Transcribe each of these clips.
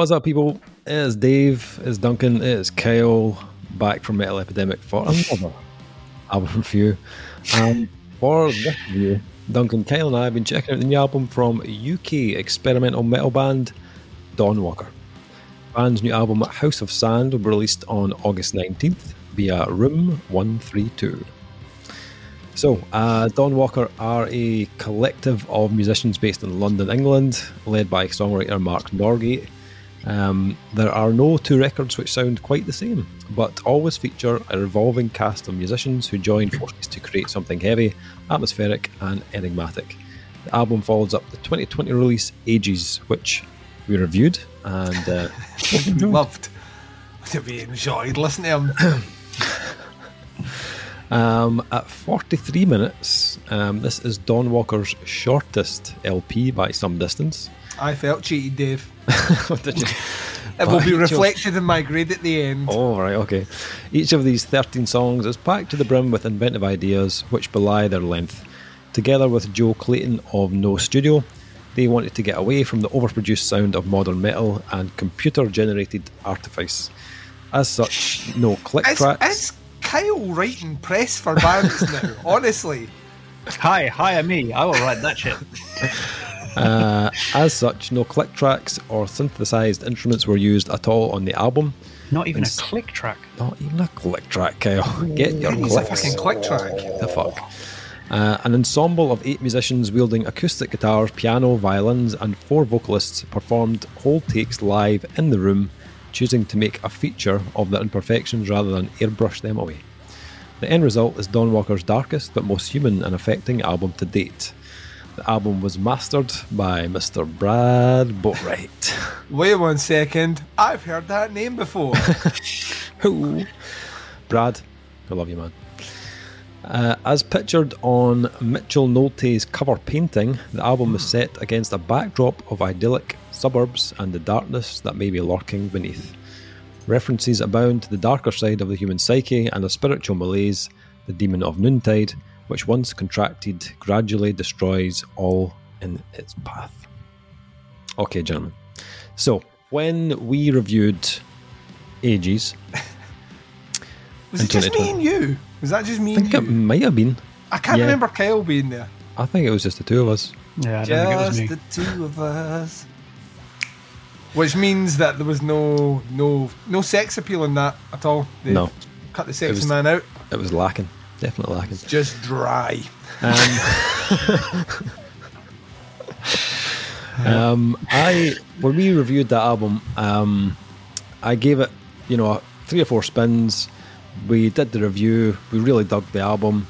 What's up, people? It is Dave, it's Duncan, it is Kyle, back from Metal Epidemic for another album review. And for this review, Duncan, Kyle, and I have been checking out the new album from UK experimental metal band Dawnwalker. The band's new album, House of Sand, will be released on August 19th via Room 132. So, uh, Walker are a collective of musicians based in London, England, led by songwriter Mark Norgate. Um, there are no two records which sound quite the same, but always feature a revolving cast of musicians who join forces to create something heavy, atmospheric, and enigmatic. The album follows up the 2020 release Ages, which we reviewed and uh, Loved. We enjoyed listening to him. Um, at 43 minutes, um, this is Dawnwalker's shortest LP by some distance. I felt cheated, Dave. Did you? It will be By just- reflected in my grade at the end. Oh, right, okay. Each of these 13 songs is packed to the brim with inventive ideas which belie their length. Together with Joe Clayton of No Studio, they wanted to get away from the overproduced sound of modern metal and computer generated artifice. As such, no click Is, tracks. is Kyle writing press for bands now? Honestly. Hi, hire me. I will write that shit. Uh, as such, no click tracks or synthesized instruments were used at all on the album. Not even a click track. Not even a click track, Kyle. Get your clicks. fucking click track. The fuck. Uh, an ensemble of eight musicians wielding acoustic guitars, piano, violins, and four vocalists performed whole takes live in the room, choosing to make a feature of the imperfections rather than airbrush them away. The end result is Dawnwalker's darkest but most human and affecting album to date. The album was mastered by Mr. Brad Boatwright. Wait one second. I've heard that name before. Who? Brad, I love you, man. Uh, as pictured on Mitchell Nolte's cover painting, the album is set against a backdrop of idyllic suburbs and the darkness that may be lurking beneath. References abound to the darker side of the human psyche and a spiritual malaise, the demon of noontide, which once contracted gradually destroys all in its path. Okay, gentlemen. So, when we reviewed Ages, Was it just me and you? Was that just me I think it might have been. I can't yeah. remember Kyle being there. I think it was just the two of us. Yeah, I don't think it was Just me. the two of us. Which means that there was no no no sex appeal in that at all. They No. cut the sexy was- man out. It was lacking. Definitely lacking. Just dry. Um, I when we reviewed that album, um, I gave it, you know, three or four spins. We did the review. We really dug the album,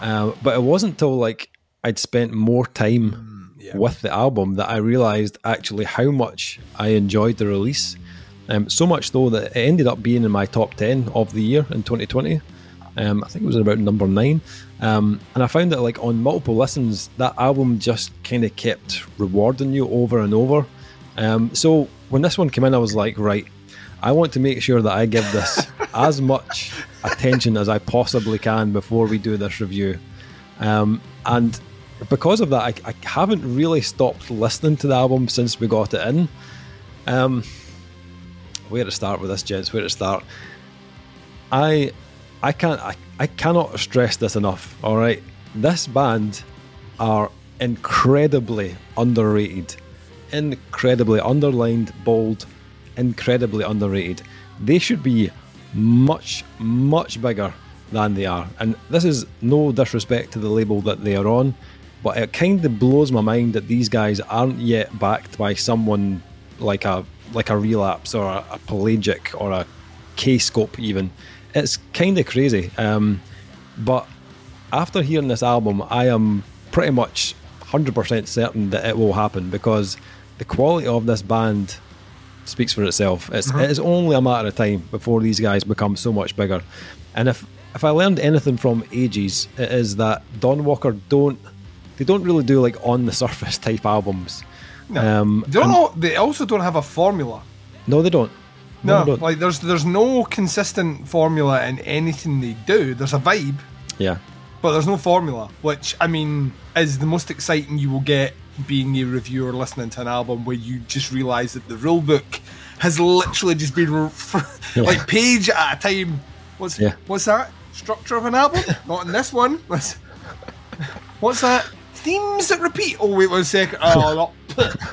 uh, but it wasn't till like I'd spent more time with the album that I realized actually how much I enjoyed the release. Um, so much though that it ended up being in my top ten of the year in 2020. Um, I think it was about number nine, um, and I found that like on multiple listens, that album just kind of kept rewarding you over and over. Um, so when this one came in, I was like, right, I want to make sure that I give this as much attention as I possibly can before we do this review. Um, and because of that, I, I haven't really stopped listening to the album since we got it in. Um, where to start with this, gents? Where to start? I, I can't, I, I cannot stress this enough. All right, this band are incredibly underrated, incredibly underlined, bold, incredibly underrated. They should be much, much bigger than they are. And this is no disrespect to the label that they are on, but it kind of blows my mind that these guys aren't yet backed by someone like a like a relapse or a, a pelagic or a Kscope even. It's kind of crazy. Um, but after hearing this album, I am pretty much 100% certain that it will happen because the quality of this band speaks for itself. It's, it is only a matter of time before these guys become so much bigger. And if if I learned anything from Ages, it is that Dawnwalker don't they don't really do like on the surface type albums. No. Um, they don't know. They also don't have a formula. No, they don't. No, like there's there's no consistent formula in anything they do. There's a vibe, yeah, but there's no formula. Which I mean is the most exciting you will get being a reviewer listening to an album where you just realise that the rule book has literally just been like page at a time. What's Yeah. what's that structure of an album? Not in this one. What's, what's that? Themes that repeat. Oh wait one second. Oh.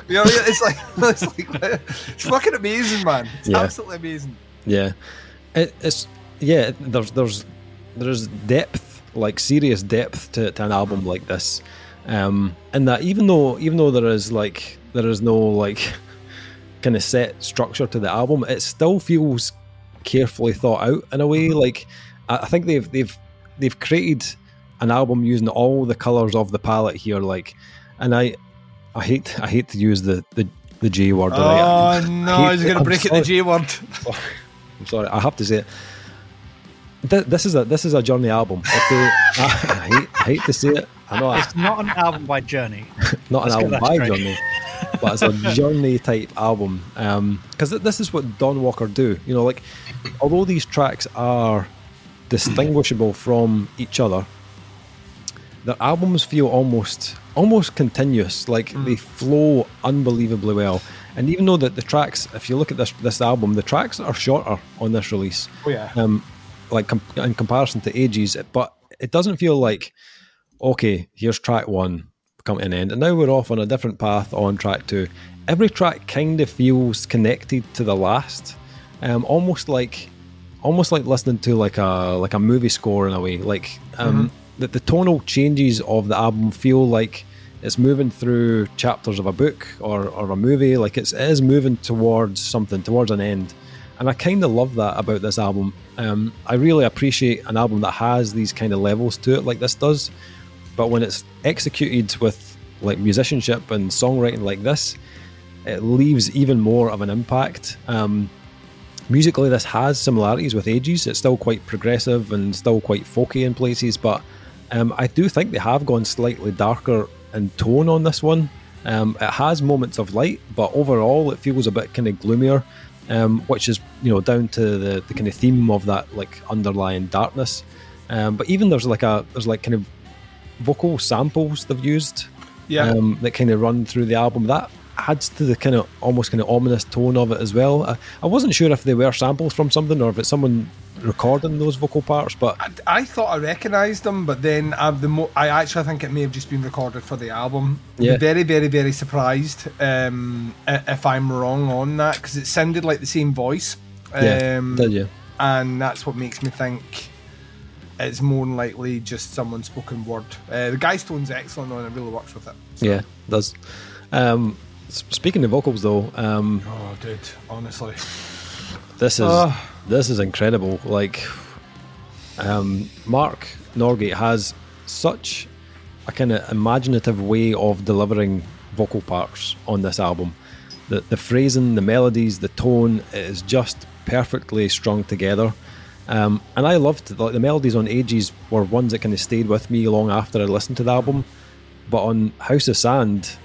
You know, it's like it's like it's fucking amazing, man. It's Yeah. absolutely amazing. Yeah, it, it's yeah. There's there's there's depth, like serious depth to, to an album like this, um, and that even though even though there is like there is no like kind of set structure to the album, it still feels carefully thought out in a way. Like I, I think they've they've they've created an album using all the colors of the palette here. Like, and I I hate I hate to use the the, the J word. right? Oh no, hate he's gonna I'm break it the J word. I'm sorry, I have to say it. Th- This is a this is a journey album. Okay, I, I hate I hate to say it. I know It's it's not an album by Journey. not an let's get album by straight. Journey, but it's a journey type album. Um, because this is what Dawnwalker do. You know, like although these tracks are distinguishable from each other, their albums feel almost almost continuous. Like they flow unbelievably well. And even though that the tracks, if you look at this this album, the tracks are shorter on this release Oh yeah. um, like com- in comparison to ages, but it doesn't feel like okay, here's track one coming to an end, and now we're off on a different path on track two. Every track kind of feels connected to the last, um, almost like almost like listening to like a like a movie score in a way. Like um, the, the tonal changes of the album feel like it's moving through chapters of a book or, or a movie. Like it's, it is moving towards something, towards an end. And I kind of love that about this album. Um, I really appreciate an album that has these kind of levels to it, like this does. But when it's executed with like musicianship and songwriting like this, it leaves even more of an impact. Um, musically this has similarities with ages it's still quite progressive and still quite folky in places but um, i do think they have gone slightly darker in tone on this one um, it has moments of light but overall it feels a bit kind of gloomier um, which is you know down to the, the kind of theme of that like underlying darkness um, but even there's like a there's like kind of vocal samples they've used Yeah. um, that kind of run through the album. That adds to the kind of almost kind of ominous tone of it as well. I, I wasn't sure if they were samples from something or if it's someone recording those vocal parts, but I, I thought I recognised them, but then uh, the mo- I actually think it may have just been recorded for the album. Yeah. Very, very, very surprised um, if I'm wrong on that because it sounded like the same voice. yeah, Um, did you? and that's what makes me think it's more than likely just someone's spoken word. Uh, the guy's tone's excellent and it really works with it. Yeah, does. Um, speaking of vocals though, um, Oh, dude, honestly. this is Ugh. This is incredible. Like, um, Mark Norgate has such a kind of imaginative way of delivering vocal parts on this album. The the phrasing, the melodies, the tone is just perfectly strung together. Um, and I loved like the melodies on Ages were ones that kind of stayed with me long after I listened to the album. But on House of Sand,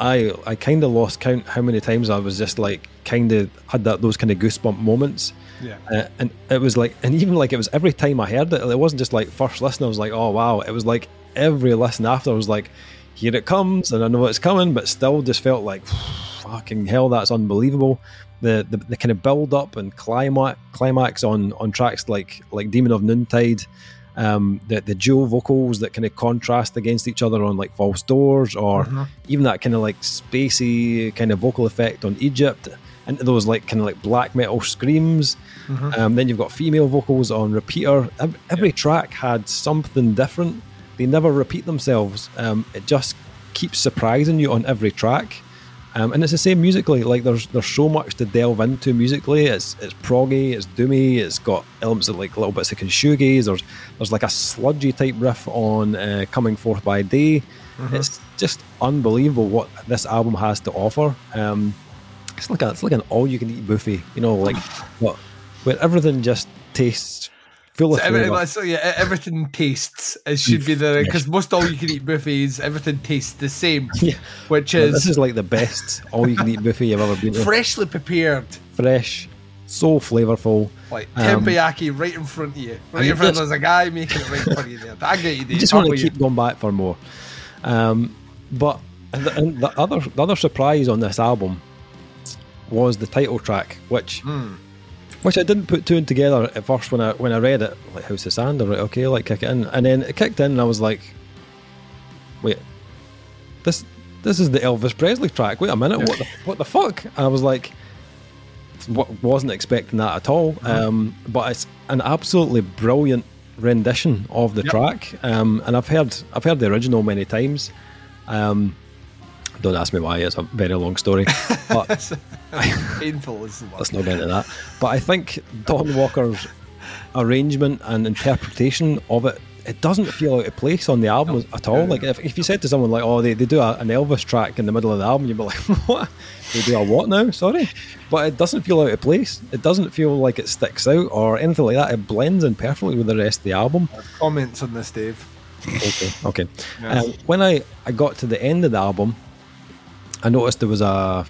I I kind of lost count how many times I was just like kind of had that those kind of goosebump moments. Yeah. Uh, and it was like, and even like it was every time I heard it, it wasn't just like first listen. I was like, oh wow. It was like every listen after, I was like, here it comes, and I know it's coming, but still just felt like, fucking hell, that's unbelievable. The the, the kind of build up and climax climax on on tracks like like Demon of Noontide. Um, the the dual vocals that kind of contrast against each other on like False Doors, or even that kind of like spacey kind of vocal effect on Egypt, into those like kind of like black metal screams. Um, then you've got female vocals on Repeater. Ev- Every track had something different. They never repeat themselves. Um, it just keeps surprising you on every track. Um, and it's the same musically. Like there's there's so much to delve into musically. It's it's proggy, it's doomy. It's got elements of like little bits of shoegaze. There's there's like a sludgy type riff on uh, "Coming Forth by Day." It's just unbelievable what this album has to offer. Um, it's like a, it's like an all you can eat buffet. You know, like what where everything just tastes full of every, flavour. so yeah, everything tastes. It should be the because most all you can eat buffets, everything tastes the same, Yeah. which is, this is like the best all you can eat buffet you've ever been to. freshly prepared, Fresh, so flavourful. like Um, teppanyaki right in front of you. Right you in front. There's a guy making it right in front of you. There. I get you. You just want to keep going back for more. Um, but and the, and the other the other surprise on this album was the title track, which Hmm. which I didn't put two and together at first when I when I read it. Like House of Sand, right? Okay, like kick it in, and then it kicked in, and I was like, wait, this this is the Elvis Presley track. Wait a minute, what the what the fuck? And I was like, wa- wasn't expecting that at all. Um, but it's an absolutely brilliant rendition of the Yep. track, um, and I've heard I've heard the original many times. Um, don't ask me why; it's a very long story. But Painful is the word. let's not get into that. But I think Dawnwalker's arrangement and interpretation of it, it doesn't feel out of place on the album at all. Like if, if you said to someone like, "Oh, they, they do a, an Elvis track in the middle of the album," you'd be like, "What? They do a what now? Sorry." But it doesn't feel out of place. It doesn't feel like it sticks out or anything like that. It blends in perfectly with the rest of the album. Comments on this, Dave. Okay. Okay. Yes. Um, when I, I got to the end of the album, I noticed there was a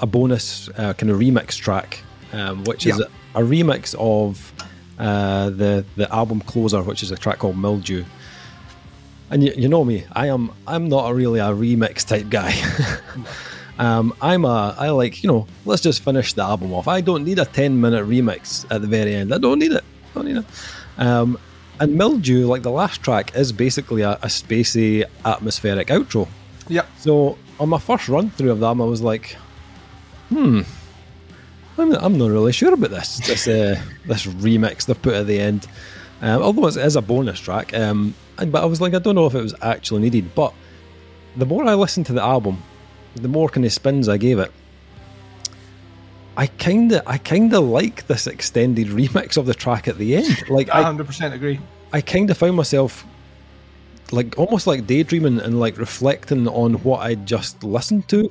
a bonus uh, kind of remix track, um, which is Yeah. a, remix of uh, the the album closer, which is a track called Mildew. And you, you know me, I am I'm not a really a remix type guy. um, I'm a I like you know let's just finish the album off. I don't need a ten minute remix at the very end. I don't need it. I don't need it. Um, and Mildew, like the last track, is basically a, a spacey atmospheric outro. Yeah. So on my first run through of them, I was like, hmm, I'm, I'm not really sure about this this uh, this remix they've put at the end. Um, although it is a bonus track, um, but I was like, I don't know if it was actually needed. But the more I listened to the album, the more kind of spins I gave it. I kind of, I kind of like this extended remix of the track at the end. Like, I I, 100% agree. I kind of found myself like almost like daydreaming and like reflecting on what I'd just listened to.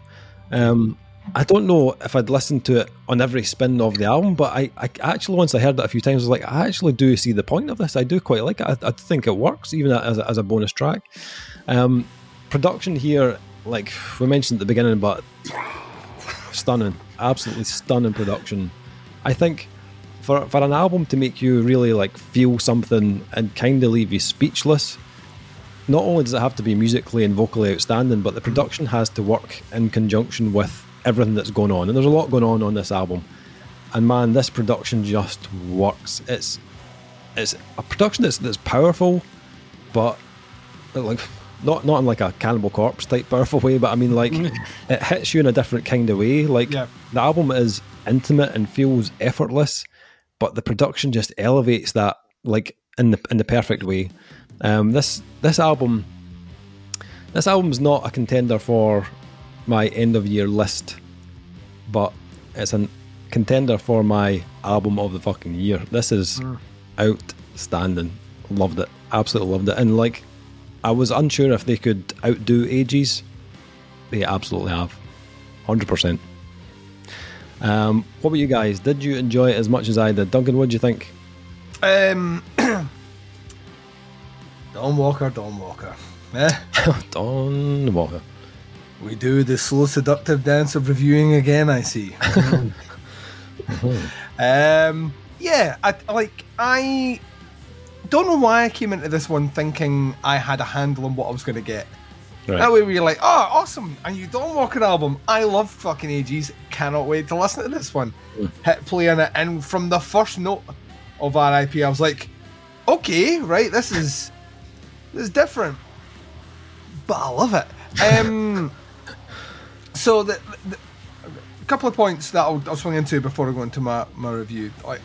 Um, I don't know if I'd listened to it on every spin of the album, but I, I actually once I heard it a few times, I was like, I actually do see the point of this. I do quite like it. I, I think it works even as a, as a bonus track. Um, production here, like we mentioned at the beginning, but stunning, absolutely stunning production. I think for for an album to make you really like feel something and kind of leave you speechless, not only does it have to be musically and vocally outstanding, but the production has to work in conjunction with everything that's going on. And there's a lot going on on this album. And man, this production just works. It's it's a production that's that's powerful, but like not not in like a Cannibal Corpse type powerful way, but I mean like it hits you in a different kind of way. Like Yeah. the album is intimate and feels effortless, but the production just elevates that like in the in the perfect way. Um, this this album this album's not a contender for my end of year list, but it's a contender for my album of the fucking year. This is outstanding. Loved it. Absolutely loved it. And like I was unsure if they could outdo Ages. They absolutely have. 100%. Um, what about you guys? Did you enjoy it as much as I did? Duncan, what do you think? Um, Dawnwalker, Don Walker. Eh? Dawnwalker. We do the slow seductive dance of reviewing again, I see. um, yeah, I like I don't know why I came into this one thinking I had a handle on what I was going to get. Right. That way we were like, oh, awesome, a new Dawnwalker album. I love fucking Ages. Cannot wait to listen to this one. Hit play on it, and from the first note of RIP, I was like, okay, right, this is is different, but I love it. Um, so the, the, a couple of points that I'll, I'll swing into before I go into my, my review. Like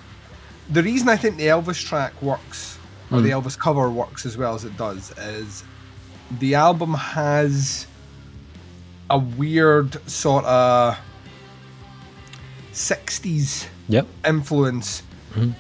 the reason I think the Elvis track works or the hmm. Elvis cover works as well as it does is the album has a weird sort of 60s Yep. influence hmm.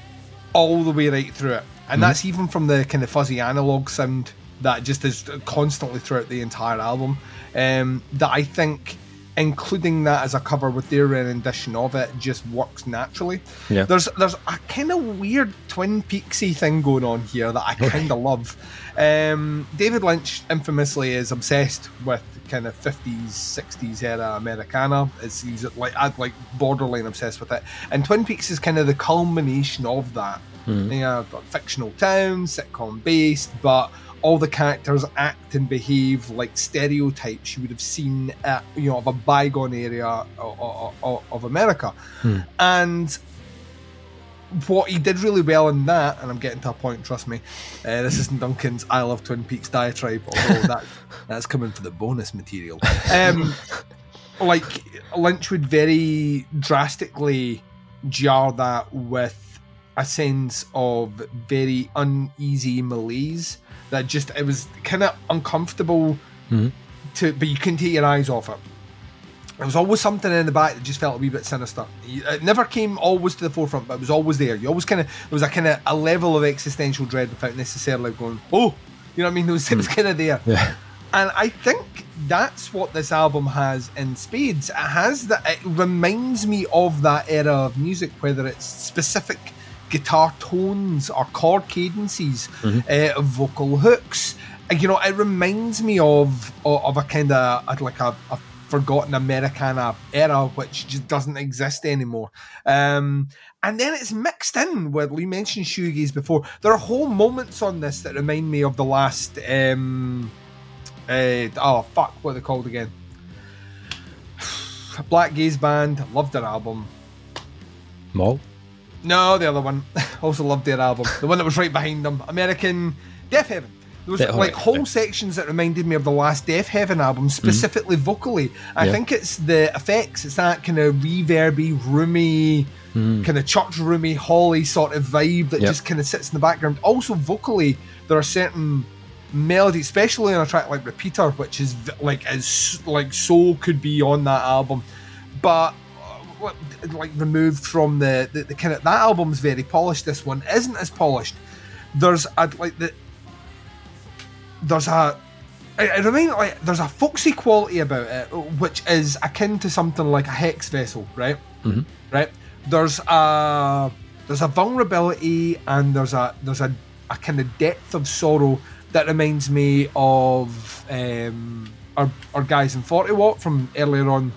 all the way right through it. And hmm. that's even from the kind of fuzzy analog sound that just is constantly throughout the entire album. Um, that I think including that as a cover with their rendition of it just works naturally. Yeah. There's there's a kind of weird Twin Peaksy thing going on here that I kind of love. Um, David Lynch infamously is obsessed with kind of 50s, 60s era Americana. It's he's like I'd like borderline obsessed with it. And Twin Peaks is kind of the culmination of that. Yeah, fictional town, sitcom based, but all the characters act and behave like stereotypes you would have seen at you know of a bygone area of, of, of America, Hmm. and what he did really well in that, and I'm getting to a point, trust me. Uh, this isn't Duncan's I love Twin Peaks diatribe, although that that's coming for the bonus material. Um, like Lynch would very drastically jar that with a sense of very uneasy malaise that just it was kind of uncomfortable Mhm. to, but you couldn't take your eyes off it. There was always something in the back that just felt a wee bit sinister. It never came always to the forefront, but it was always there. You always kind of there was a kind of a level of existential dread without necessarily going, oh, you know what I mean? It was, it was kind of there. Yeah. And I think that's what this album has in spades. It has that. It reminds me of that era of music, whether it's specific guitar tones or chord cadences, uh, vocal hooks. You know, it reminds me of of, of a kind of like a, a forgotten Americana era, which just doesn't exist anymore. Um, and then it's mixed in with we mentioned shoegaze before. There are whole moments on this that remind me of the last. Um, uh, oh fuck, what are they called again? Black Gaze Band, loved their album. Mall. No, the other one. also loved their album. The one that was right behind them. American Deafheaven. There was like whole sections that reminded me of the last Deafheaven album, mm-hmm. specifically vocally. I Yeah. think it's the effects. It's that kind of reverby, roomy, mm-hmm. kind of church roomy, holly sort of vibe that Yep. just kind of sits in the background. Also vocally, there are certain melodies, especially on a track like Repeater, which is like as like so could be on that album, but what- like removed from the, the, the kind of that album's very polished. This one isn't as polished. There's a like the there's a I, I remind like there's a folksy quality about it, which is akin to something like a Hexvessel, right? Mhm. Right. There's a there's a vulnerability and there's a there's a, a kind of depth of sorrow that reminds me of um, our our guys in Forty Watt from earlier on.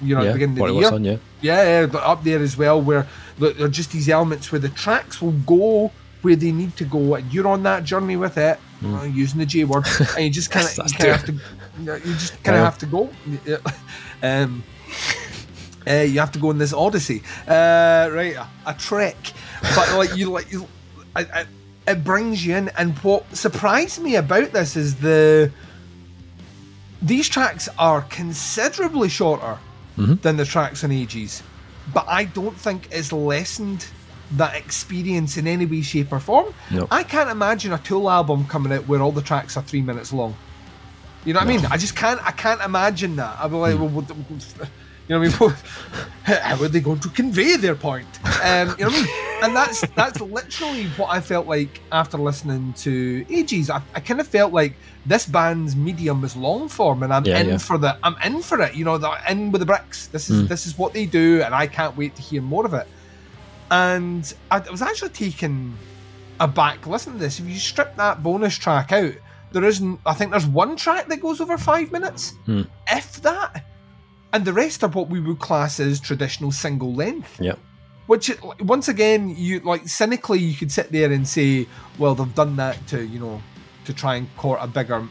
You know, the yeah. beginning of the year. on, yeah. Yeah, yeah, up there as well, where there there are just these elements where the tracks will go where they need to go, and you're on that journey with it, uh, using the J word, and you just kind of. Yes, you that's kind of have to, you just kind of Yeah. have to go. Um, uh, you have to go on this odyssey, uh, right? A, a trek, but like you like you, I, I, it brings you in. And what surprised me about this is the these tracks are considerably shorter Mm-hmm. than the tracks on Ages, but I don't think it's lessened that experience in any way, shape, or form. No. I can't imagine a Tool album coming out where all the tracks are three minutes long. You know what I mean? I just can't. I can't imagine that. I'd be like, mm. well, what, you know what I mean? How are they going to convey their point? Um, you know what I mean? And that's that's literally what I felt like after listening to Ages. I, I kind of felt like this band's medium is long form, and I'm Yeah, in yeah. for the. I'm in for it. You know, they're in with the bricks. This is this is what they do, and I can't wait to hear more of it. And I, I was actually taken aback listening to this. If you strip that bonus track out, there isn't. I think there's one track that goes over five minutes, Hmm. if that, and the rest are what we would class as traditional single length. Yeah. Which, once again, you like cynically, you could sit there and say, well, they've done that to you know, to try and court a bigger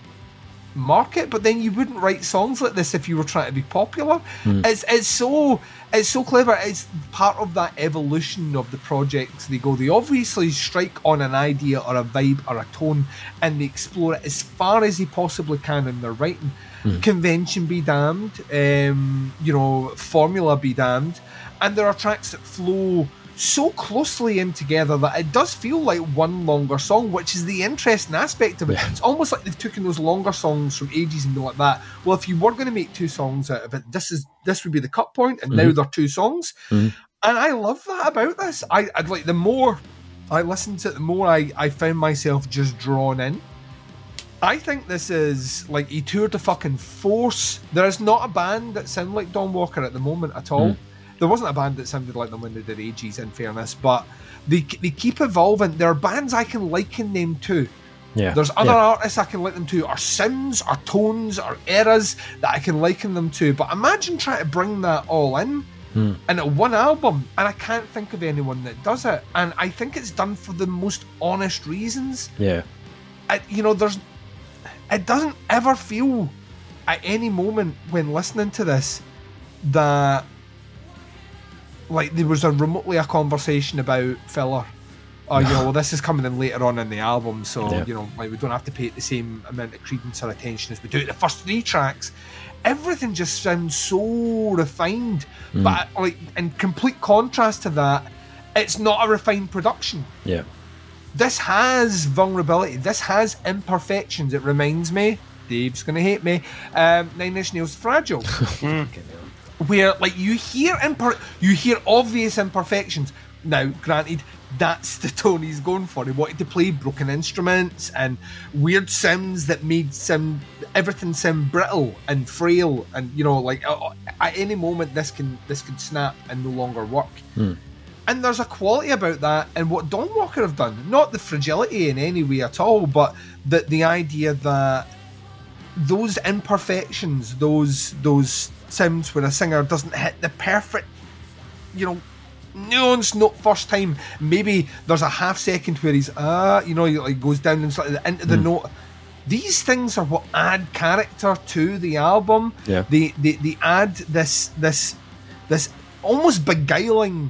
market. But then you wouldn't write songs like this if you were trying to be popular. It's it's so it's so clever. It's part of that evolution of the projects. They go, they obviously strike on an idea or a vibe or a tone, and they explore it as far as they possibly can in their writing. Convention be damned, um, you know, formula be damned, and there are tracks that flow so closely in together that it does feel like one longer song, which is the interesting aspect of it. Yeah. It's almost like they've taken those longer songs from ages and like that. Well, if you were going to make two songs out of it, this is this would be the cut point, and now they're two songs. Mhm. And I love that about this. I, I'd like the more I listened to it, the more I, I found myself just drawn in. I think this is like a tour de fucking force. There is not a band that sound like Dawnwalker at the moment at all. There wasn't a band that sounded like them when they did Ages, in fairness, but they they keep evolving. There are bands I can liken them to. Yeah. There's other yeah. artists I can liken them to, or sounds, or tones, or eras that I can liken them to. But imagine trying to bring that all in hmm. in one album, and I can't think of anyone that does it. And I think it's done for the most honest reasons. Yeah. I, you know, there's it doesn't ever feel at any moment when listening to this that like there was a remotely a conversation about filler. Oh, you know, well, this is coming in later on in the album, so Yeah. you know, like we don't have to pay it the same amount of credence or attention as we do the first three tracks. Everything just sounds so refined, but like in complete contrast to that, it's not a refined production Yeah. this has vulnerability. This has imperfections. It reminds me. Dave's gonna hate me. Um, Nine Inch Nails fragile, where like you hear imper- you hear obvious imperfections. Now, granted, that's the tone he's going for. He wanted to play broken instruments and weird sounds that made sound everything sound brittle and frail, and you know, like uh, at any moment this can this can snap and no longer work. And there's a quality about that and what Dawnwalker have done. Not the fragility in any way at all, but the the idea that those imperfections, those those sounds when a singer doesn't hit the perfect, you know, nuance note first time. Maybe there's a half second where he's ah, you know, he like goes down and slightly into the note. These things are what add character to the album. Yeah. They they, they add this this this almost beguiling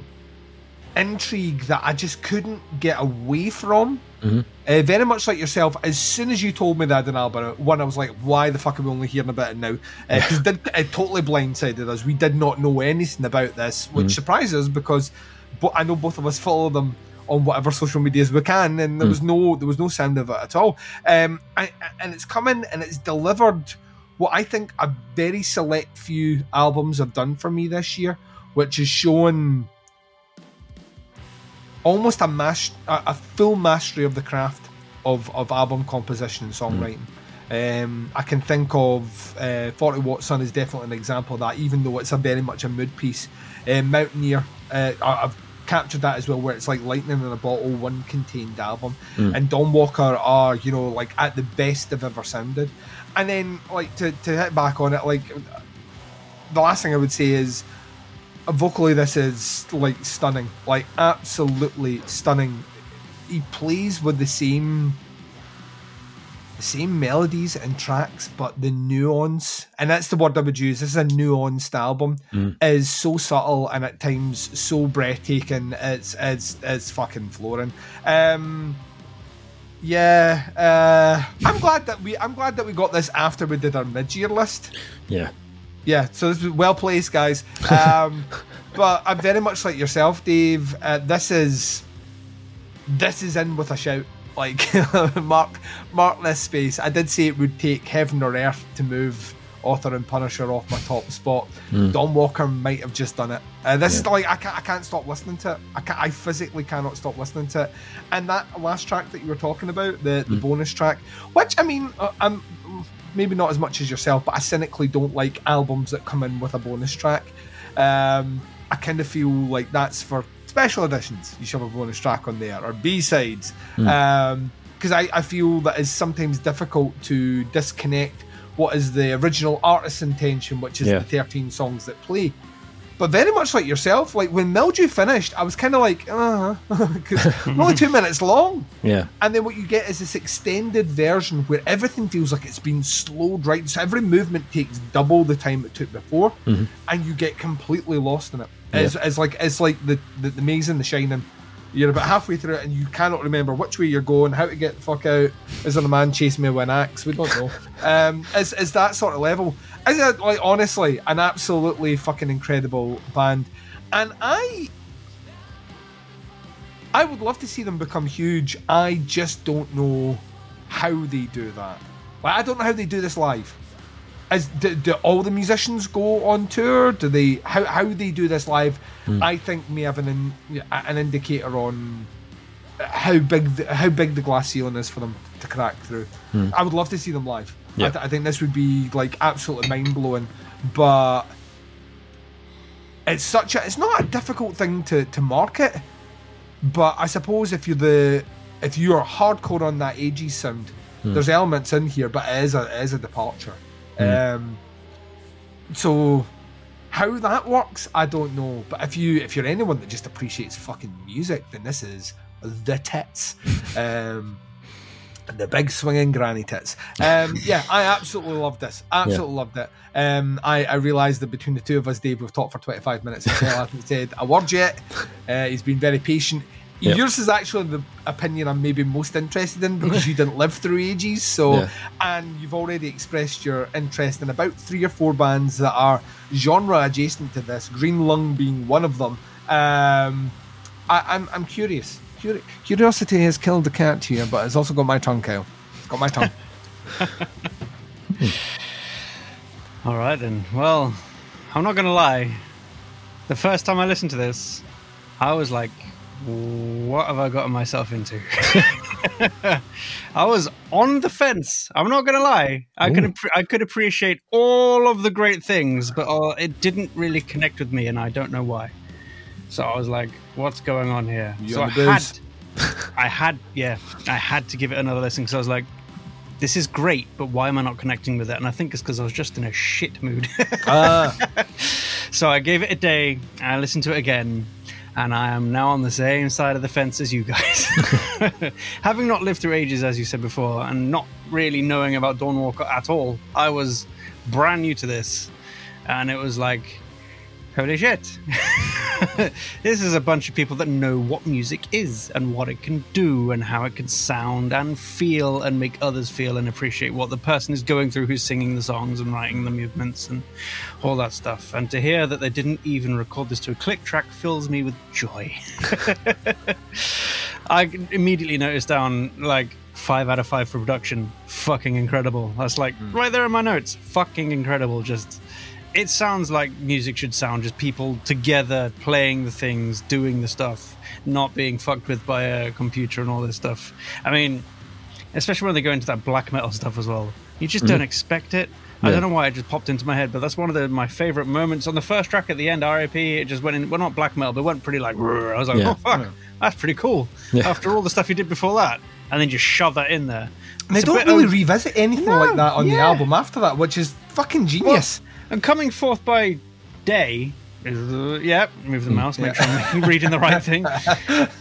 intrigue that I just couldn't get away from. Uh, very much like yourself, as soon as you told me that an album, one, I was like, why the fuck are we only hearing about it now? Because it, it totally blindsided us. We did not know anything about this, which surprises us because but I know both of us follow them on whatever social medias we can, and there was no there was no sound of it at all. Um, I, and it's coming and it's delivered what I think a very select few albums have done for me this year, which is shown almost a mas- a, a full mastery of the craft of, of album composition and songwriting. Um, I can think of uh, 40 Watt Sun is definitely an example of that, even though it's a very much a mood piece. Um, Mountaineer, uh, I- I've captured that as well, where it's like lightning in a bottle, one contained album. And Dawnwalker are, you know, like at the best they've ever sounded. And then, like, to, to hit back on it, like, the last thing I would say is vocally this is like stunning. Like absolutely stunning. He plays with the same the same melodies and tracks but the nuance and that's the word i would use this is a nuanced album is so subtle and at times so breathtaking it's it's it's fucking flooring. Um yeah uh i'm glad that we i'm glad that we got this after we did our mid-year list. Yeah. Yeah, so this was well placed, guys. Um, but I'm very much like yourself, Dave. Uh, this is this is in with a shout. Like mark mark this space. I did say it would take heaven or earth to move Author and Punisher off my top spot. Dawnwalker might have just done it. Uh, this is like I can't I can't stop listening to it. I can't, I physically cannot stop listening to it. And that last track that you were talking about, the the bonus track, which I mean, uh, I'm maybe not as much as yourself, but I cynically don't like albums that come in with a bonus track. Um, I kind of feel like that's for special editions. You should have a bonus track on there or B sides. Because I, I feel that it's sometimes difficult to disconnect what is the original artist's intention, which is Yeah. the 13 songs that play. But very much like yourself, like when Mildew finished, I was kind of like, uh, only two minutes long. Yeah. And then what you get is this extended version where everything feels like it's been slowed right. So every movement takes double the time it took before, and you get completely lost in it. It's, it's like it's like the, the the maze in The Shining. You're about halfway through it and you cannot remember which way you're going, how to get the fuck out. Is there a man chasing me with an axe? We don't know. um, is is that sort of level? Is it like honestly an absolutely fucking incredible band? And I I would love to see them become huge. I just don't know how they do that. Like, I don't know how they do this live. As do, do all the musicians go on tour? Do they how how they do this live? Hmm. I think may have an in, an indicator on how big the, how big the glass ceiling is for them to crack through. Hmm. I would love to see them live. I, th- I think this would be like absolutely mind blowing, but it's such a it's not a difficult thing to to market. But I suppose if you're the if you're hardcore on that AG sound, there's elements in here, but it is a it is a departure. Um, so how that works, I don't know. But if you if you're anyone that just appreciates fucking music, then this is the tits. um, The big swinging granny tits. Um, yeah, I absolutely loved this. Absolutely loved it. Um, I, I realised that between the two of us, Dave, we've talked for 25 minutes. Phil hasn't said a word yet. Uh, he's been very patient. Yep. Yours is actually the opinion I'm maybe most interested in because you didn't live through ages. So, Yeah. and you've already expressed your interest in about three or four bands that are genre adjacent to this. Green Lung being one of them. Um, I, I'm I'm curious. Curi- Curiosity has killed the cat here, but it's also got my tongue, Kyle. It's got my tongue. All right then. Well, I'm not gonna lie. The first time I listened to this, I was like, "What have I gotten myself into?" I was on the fence. I'm not gonna lie. I could Ooh. appre- I could appreciate all of the great things, but uh, it didn't really connect with me, and I don't know why. So I was like, "What's going on here?" You so I on had. I had, yeah, I had to give it another listen because I was like, "This is great, but why am I not connecting with it?" And I think it's because I was just in a shit mood. Ah, So I gave it a day. I listened to it again, and I am now on the same side of the fence as you guys. Having not lived through ages, as you said before, and not really knowing about Dawnwalker at all, I was brand new to this, and it was like, holy shit. this is a bunch of people that know what music is and what it can do and how it can sound and feel and make others feel and appreciate what the person is going through who's singing the songs and writing the movements and all that stuff. And to hear that they didn't even record this to a click track fills me with joy. I immediately noticed down like five out of five for production. Fucking incredible. That's like hmm. right there in my notes. Fucking incredible. Just it sounds like music should sound just people together playing the things, doing the stuff, not being fucked with by a computer and all this stuff. I mean, especially when they go into that black metal stuff as well. You just don't mm-hmm. expect it. I don't know why it just popped into my head, but that's one of the, my favorite moments on the first track at the end. RAP, it just went in. Well, not black metal, but it went pretty like. "Rrr." I was like, Yeah. oh fuck, that's pretty cool. Yeah. After all the stuff you did before that, and then just shove that in there. and they It's don't really of- revisit anything No, like that on the album after that, which is fucking genius. And coming forth by day, is, uh, yeah, move the mouse, make sure I'm reading the right thing.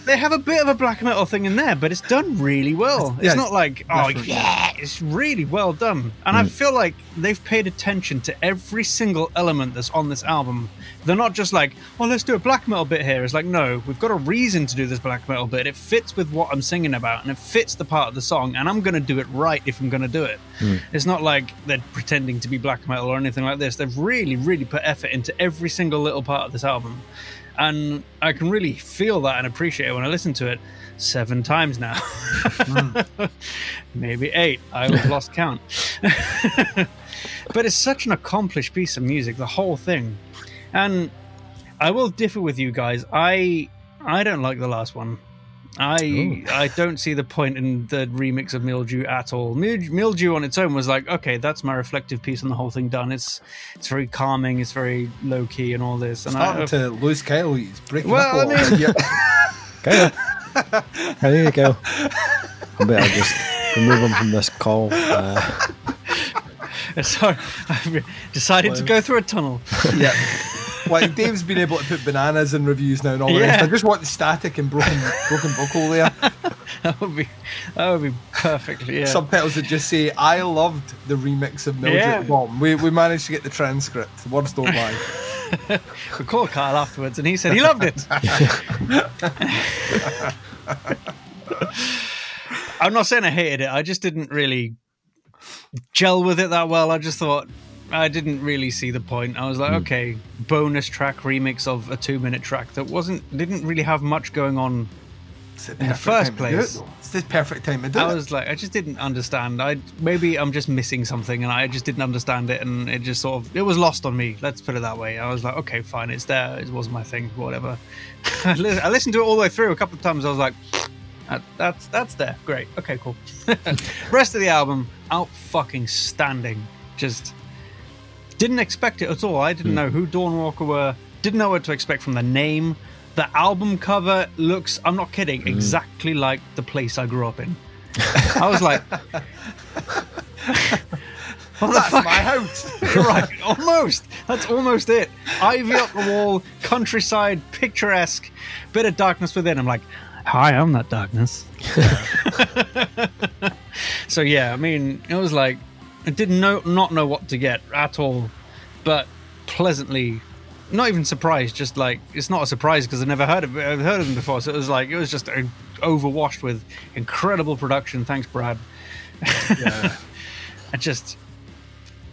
They have a bit of a black metal thing in there, but it's done really well. It's Yeah, not like, oh, definitely. yeah, it's really well done. And I feel like they've paid attention to every single element that's on this album. They're not just like, oh, let's do a black metal bit here. It's like, no, we've got a reason to do this black metal bit. It fits with what I'm singing about, and it fits the part of the song, and I'm going to do it right if I'm going to do it. Hmm. It's not like they're pretending to be black metal or anything like this. They've really, really put effort into every single little part of this album. And I can really feel that and appreciate it when I listen to it seven times now. Maybe eight. I've lost count. but it's such an accomplished piece of music, the whole thing. And I will differ with you guys. I I don't like the last one. I Ooh. I don't see the point in the remix of Mildew at all. Mildew on its own was like, okay, that's my reflective piece and the whole thing done. It's it's very calming, it's very low key and all this. And Starting I, to lose Kyle, he's breaking Well, up I mean- Yeah. Kyle. There you go. I better just remove him from this call. Uh, so I've decided to go through a tunnel. yeah. Like Dave's been able to put bananas in reviews now and all the rest. I just want the static and broken broken vocal there. That would be that would be perfectly yeah. Subtitles that just say I loved the remix of Mildred Yeah. Bomb. We we managed to get the transcript. Words don't lie. We called Kyle afterwards, and he said he loved it. I'm not saying I hated it. I just didn't really gel with it that well. I just thought I didn't really see the point. I was like, hmm. okay, bonus track remix of a two-minute track that wasn't didn't really have much going on. In the first it, place. It's the perfect time to do I it. was like, I just didn't understand. I maybe I'm just missing something, and I just didn't understand it, and it just sort of it was lost on me. Let's put it that way. I was like, okay, fine, it's there. It wasn't my thing, whatever. I I listened to it all the way through a couple of times. I was like, that, that's that's there. Great. Okay, cool. Rest of the album, out fucking standing. Just didn't expect it at all. I didn't hmm. know who Dawnwalker were. Didn't know what to expect from the name. The album cover looks, I'm not kidding, hmm. exactly like the place I grew up in. I was like, what the That's fuck? my house. right, almost. That's almost it. Ivy up the wall, countryside, picturesque, bit of darkness within. I'm like, hi, I'm that darkness. so yeah, I mean, it was like I didn't know not know what to get at all, but pleasantly, not even surprised. Just like it's not a surprise because I never heard of I've heard of them before. So it was like it was just overwashed with incredible production. Thanks, Brad. Yeah. I just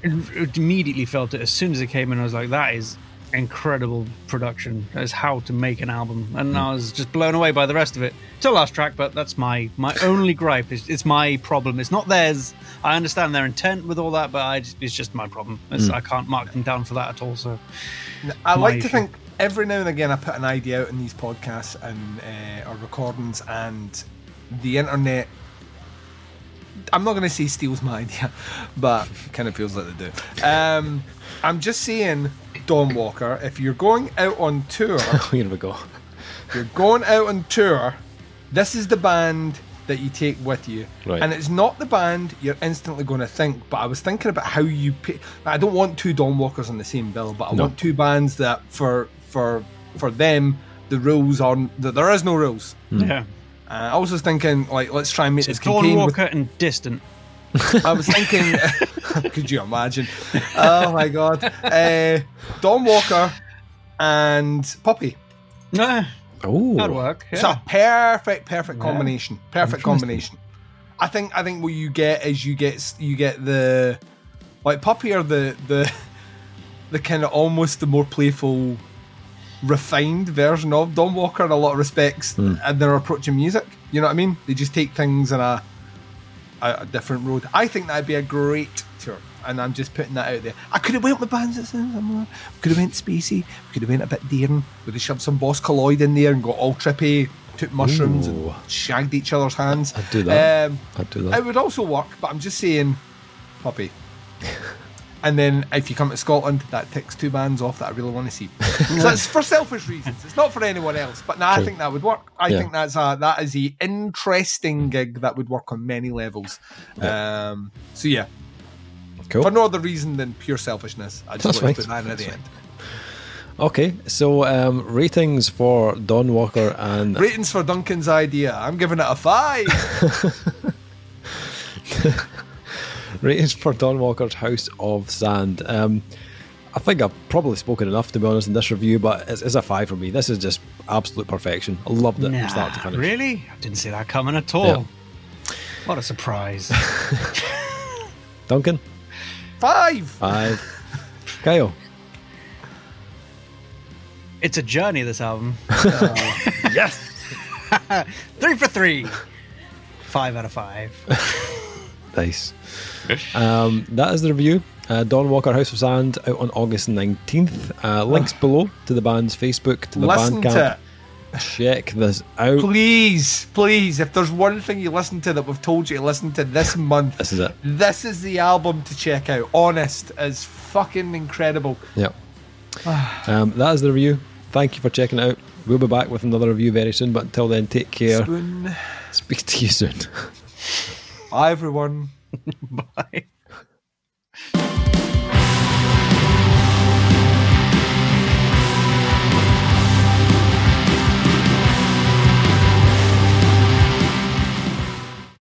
immediately felt it as soon as it came in. I was like, that is incredible production. as how to make an album, and I was just blown away by the rest of it. Till last track, but that's my my only gripe. It's, it's my problem. It's not theirs. I understand their intent with all that, but I just, it's just my problem. It's, I can't mark them down for that at all. So I My like to think every now and again I put an idea out in these podcasts and uh, or recordings, and the internet. I'm not going to say steals my idea, but kind of feels like they do. Um, I'm just saying, Dawnwalker, if you're going out on tour, Here we go. you're going out on tour, this is the band that you take with you. Right. And it's not the band you're instantly going to think, but I was thinking about how you pick. I don't want two Dawnwalkers on the same bill, but I No. want two bands that for for for them the rules are that there is no rules. yeah, Uh, I was just thinking like let's try and make this Dawn contain with Walker and Distant. I was thinking, could you imagine? Oh my god, uh, Dawnwalker and Puppy. No, Oh, that'd work. It's a perfect, perfect Yeah. combination. Perfect combination. I think. I think what you get is you get you get the like Puppy are the the the kind of almost the more playful, refined version of Dawnwalker in a lot of respects, Hmm. and their approach in music. You know what I mean? They just take things in a a, a different road. I think that'd be a great tour. And I'm just putting that out there. I could have went with bands that sound similar. Could have went spacey. We could have went a bit daring. Would have shoved some Boss Keloid in there and got all trippy, took mushrooms Ooh. and shagged each other's hands. I'd do that. Um, I'd do that. it would also work, but I'm just saying, puppy. and then if you come to Scotland, that ticks two bands off that I really want to see. so it's for selfish reasons. It's not for anyone else. But no, I think that would work. I Yeah. think that's a that is a interesting gig that would work on many levels. Um, so yeah, Cool. for no other reason than pure selfishness. I just want to put that in at the end. Okay, so um, ratings for Dawnwalker and Ratings for Duncan's idea. I'm giving it a five. ratings for Dawnwalker's House of Sand. Um, I think I've probably spoken enough to be honest in this review, but it's, it's a five for me. This is just absolute perfection. I loved it Nah, from start to finish. Really? I didn't see that coming at all. Yeah. What a surprise. Duncan, five. five. Kyle, it's a journey, this album. yes. three for three. Five out of five. nice. Um, that is the review. Uh, Dawnwalker House of Sand out on August 19th. Uh, links below to the band's Facebook, to the Listen Bandcamp. to. Check this out. Please, please, if there's one thing you listen to that we've told you to listen to this month, This is it. this is the album to check out. Honest as fucking incredible. Yep. um, that is the review. Thank you for checking it out. We'll be back with another review very soon, but until then, take care. Spoon. Speak to you soon. Bye, everyone. Bye.